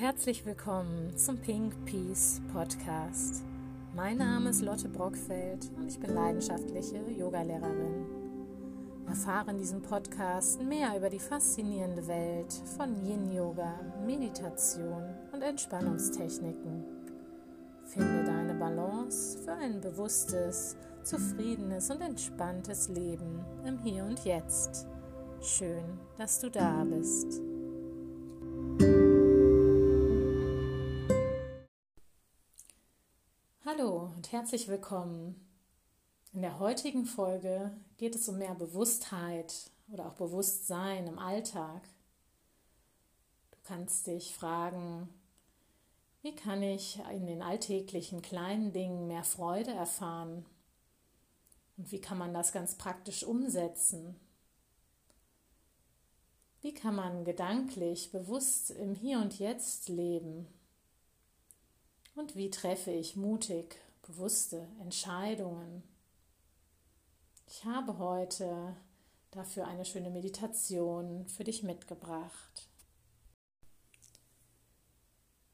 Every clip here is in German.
herzlich willkommen zum Pink Peace Podcast. Mein Name ist Lotte Brockfeld und ich bin leidenschaftliche Yogalehrerin. Erfahre in diesem Podcast mehr über die faszinierende Welt von Yin Yoga, Meditation und Entspannungstechniken. Finde deine Balance für ein bewusstes, zufriedenes und entspanntes Leben im Hier und Jetzt. Schön, dass du da bist. Hallo und herzlich willkommen. In der heutigen Folge geht es um mehr Bewusstheit oder auch Bewusstsein im Alltag. Du kannst dich fragen, wie kann ich in den alltäglichen kleinen Dingen mehr Freude erfahren? Und wie kann man das ganz praktisch umsetzen? Wie kann man gedanklich bewusst im Hier und Jetzt leben? Und wie treffe ich mutig, bewusste Entscheidungen? Ich habe heute dafür eine schöne Meditation für dich mitgebracht.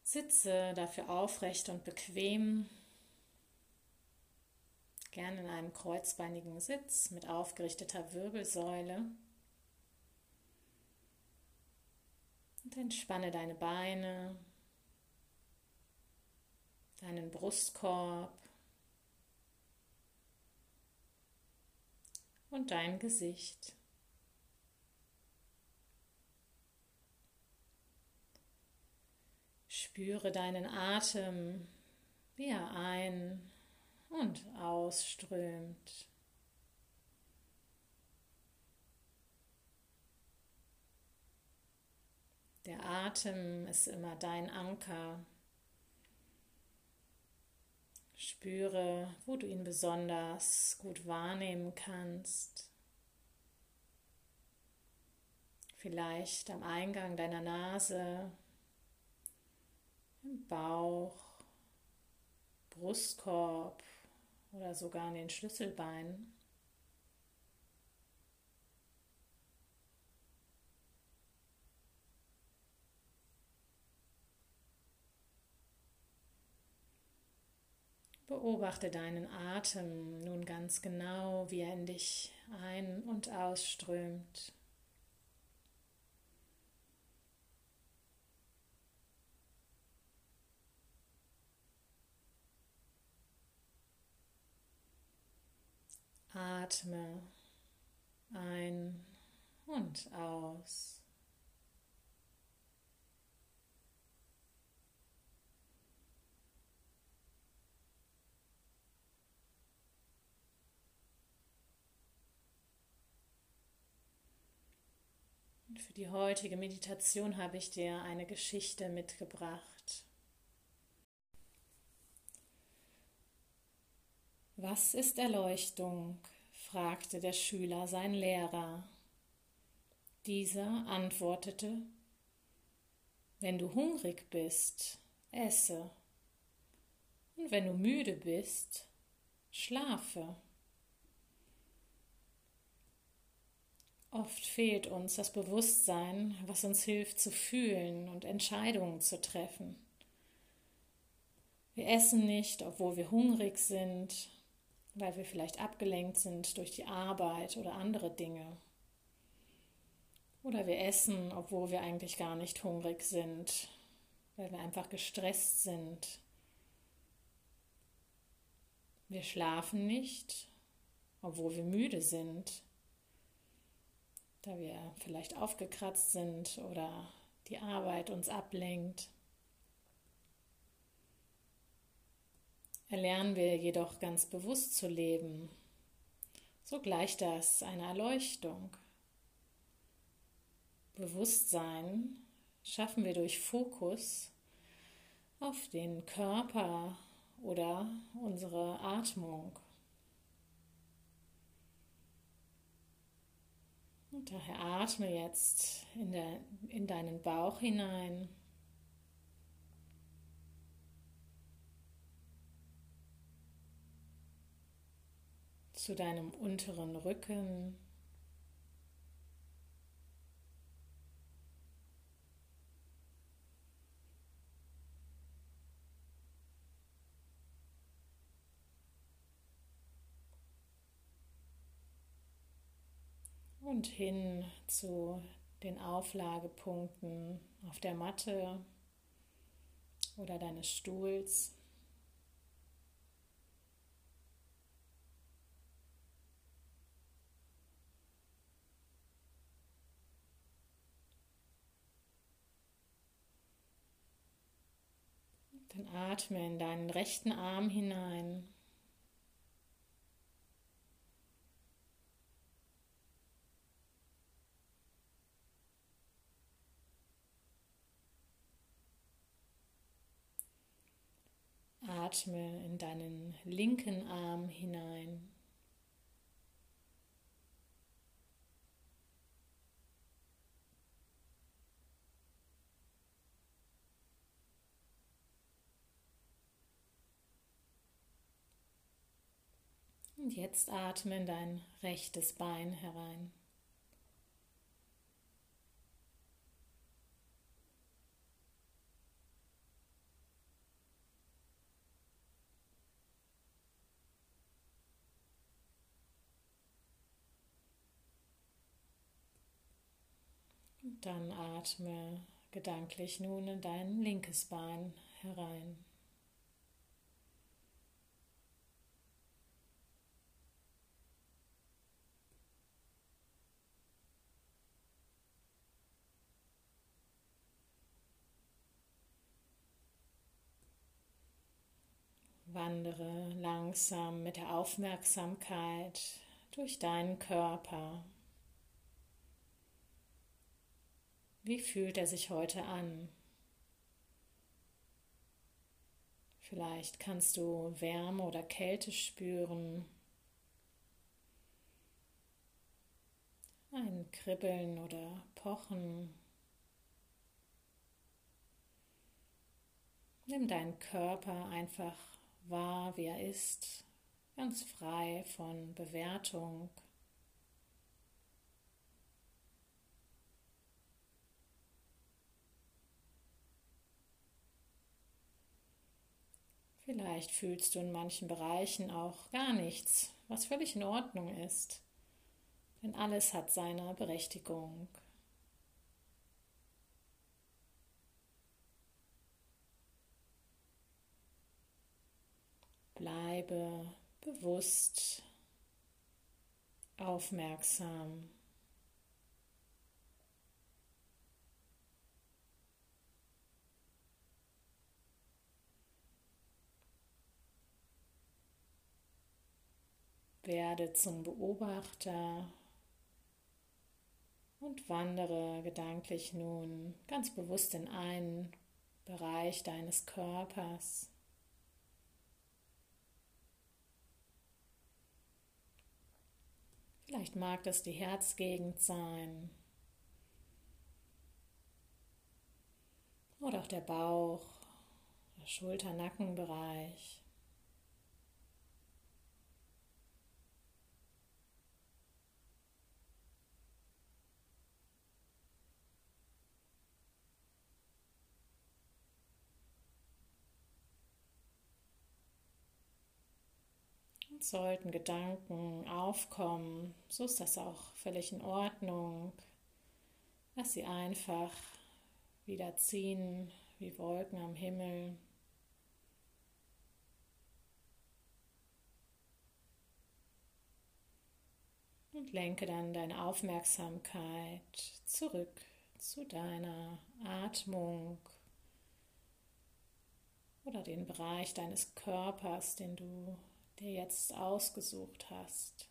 Sitze dafür aufrecht und bequem, gerne in einem kreuzbeinigen Sitz mit aufgerichteter Wirbelsäule. Und entspanne deine Beine, deinen Brustkorb und dein Gesicht. Spüre deinen Atem, wie er ein- und ausströmt. Der Atem ist immer dein Anker. Spüre, wo du ihn besonders gut wahrnehmen kannst. Vielleicht am Eingang deiner Nase, im Bauch, Brustkorb oder sogar an den Schlüsselbeinen. Beobachte deinen Atem nun ganz genau, wie er in dich ein- und ausströmt. Atme ein und aus. Für die heutige Meditation habe ich dir eine Geschichte mitgebracht. Was ist Erleuchtung? fragte der Schüler sein Lehrer. Dieser antwortete, wenn du hungrig bist, esse, und wenn du müde bist, schlafe. Oft fehlt uns das Bewusstsein, was uns hilft zu fühlen und Entscheidungen zu treffen. Wir essen nicht, obwohl wir hungrig sind, weil wir vielleicht abgelenkt sind durch die Arbeit oder andere Dinge. Oder wir essen, obwohl wir eigentlich gar nicht hungrig sind, weil wir einfach gestresst sind. Wir schlafen nicht, obwohl wir müde sind, da wir vielleicht aufgekratzt sind oder die Arbeit uns ablenkt. Erlernen wir jedoch ganz bewusst zu leben, so gleicht das einer Erleuchtung. Bewusstsein schaffen wir durch Fokus auf den Körper oder unsere Atmung. Daher atme jetzt in, der, in deinen Bauch hinein. Zu deinem unteren Rücken. Und hin zu den Auflagepunkten auf der Matte oder deines Stuhls. Dann atme in deinen rechten Arm hinein. Atme in deinen linken Arm hinein. Und jetzt atme in dein rechtes Bein herein. Dann atme gedanklich nun in dein linkes Bein herein. Wandere langsam mit der Aufmerksamkeit durch deinen Körper. Wie fühlt er sich heute an? Vielleicht kannst du Wärme oder Kälte spüren. Ein Kribbeln oder Pochen. Nimm deinen Körper einfach wahr, wie er ist, ganz frei von Bewertung. Vielleicht fühlst du in manchen Bereichen auch gar nichts, was völlig in Ordnung ist, denn alles hat seine Berechtigung. Bleibe bewusst, aufmerksam. Werde zum Beobachter und wandere gedanklich nun ganz bewusst in einen Bereich deines Körpers. Vielleicht mag das die Herzgegend sein oder auch der Bauch, der Schulter-Nackenbereich. Sollten Gedanken aufkommen, so ist das auch völlig in Ordnung. Lass sie einfach wieder ziehen wie Wolken am Himmel. Und lenke dann deine Aufmerksamkeit zurück zu deiner Atmung oder den Bereich deines Körpers, den du dir jetzt ausgesucht hast.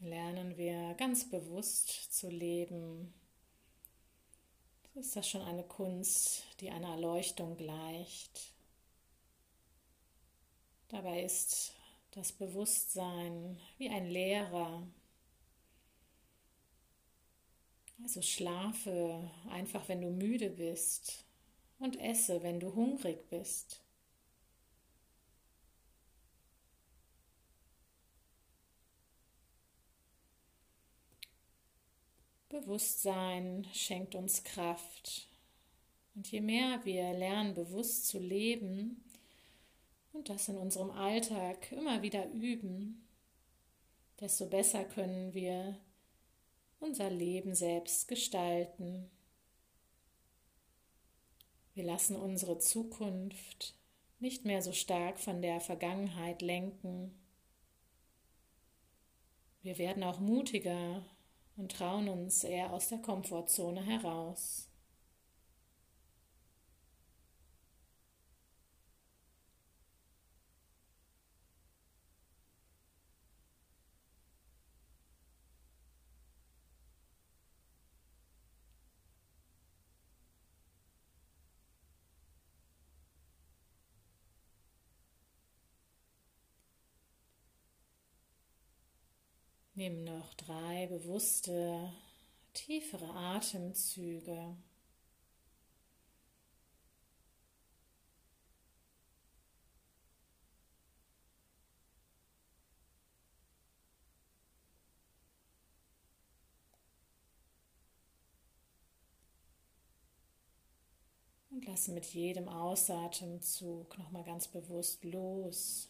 Lernen wir ganz bewusst zu leben. So ist das schon eine Kunst, die einer Erleuchtung gleicht. Dabei ist das Bewusstsein wie ein Lehrer, Also schlafe einfach, wenn du müde bist und esse, wenn du hungrig bist. Bewusstsein schenkt uns Kraft. Und je mehr wir lernen, bewusst zu leben und das in unserem Alltag immer wieder üben, desto besser können wir unser Leben selbst gestalten. Wir lassen unsere Zukunft nicht mehr so stark von der Vergangenheit lenken. Wir werden auch mutiger und trauen uns eher aus der Komfortzone heraus. Nimm noch drei bewusste, tiefere Atemzüge. Und lasse mit jedem Ausatemzug nochmal ganz bewusst los.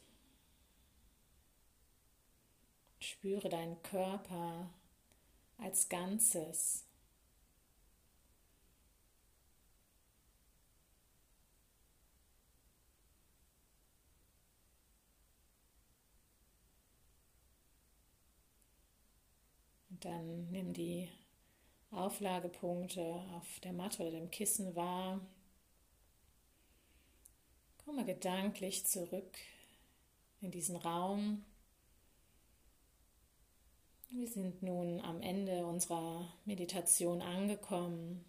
Spüre deinen Körper als Ganzes. Und dann nimm die Auflagepunkte auf der Matte oder dem Kissen wahr. Komme gedanklich zurück in diesen Raum, wir sind nun am Ende unserer Meditation angekommen.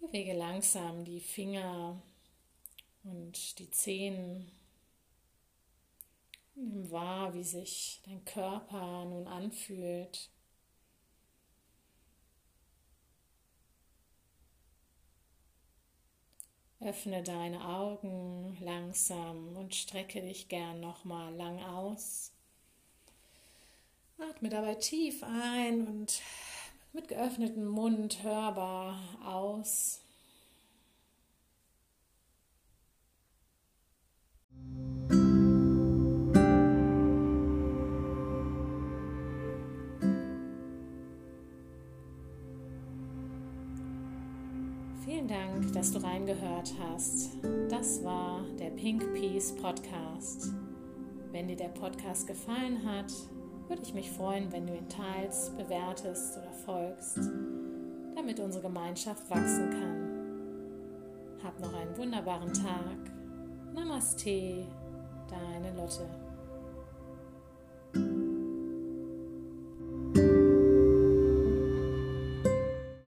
Bewege langsam die Finger und die Zehen. Nimm wahr, wie sich dein Körper nun anfühlt. Öffne deine Augen langsam und strecke dich gern nochmal lang aus. Atme dabei tief ein und mit geöffnetem Mund hörbar aus. Vielen Dank, dass du reingehört hast. Das war der Pink Peace Podcast. Wenn dir der Podcast gefallen hat, würde ich mich freuen, wenn du ihn teilst, bewertest oder folgst, damit unsere Gemeinschaft wachsen kann. Hab noch einen wunderbaren Tag. Namaste, deine Lotte.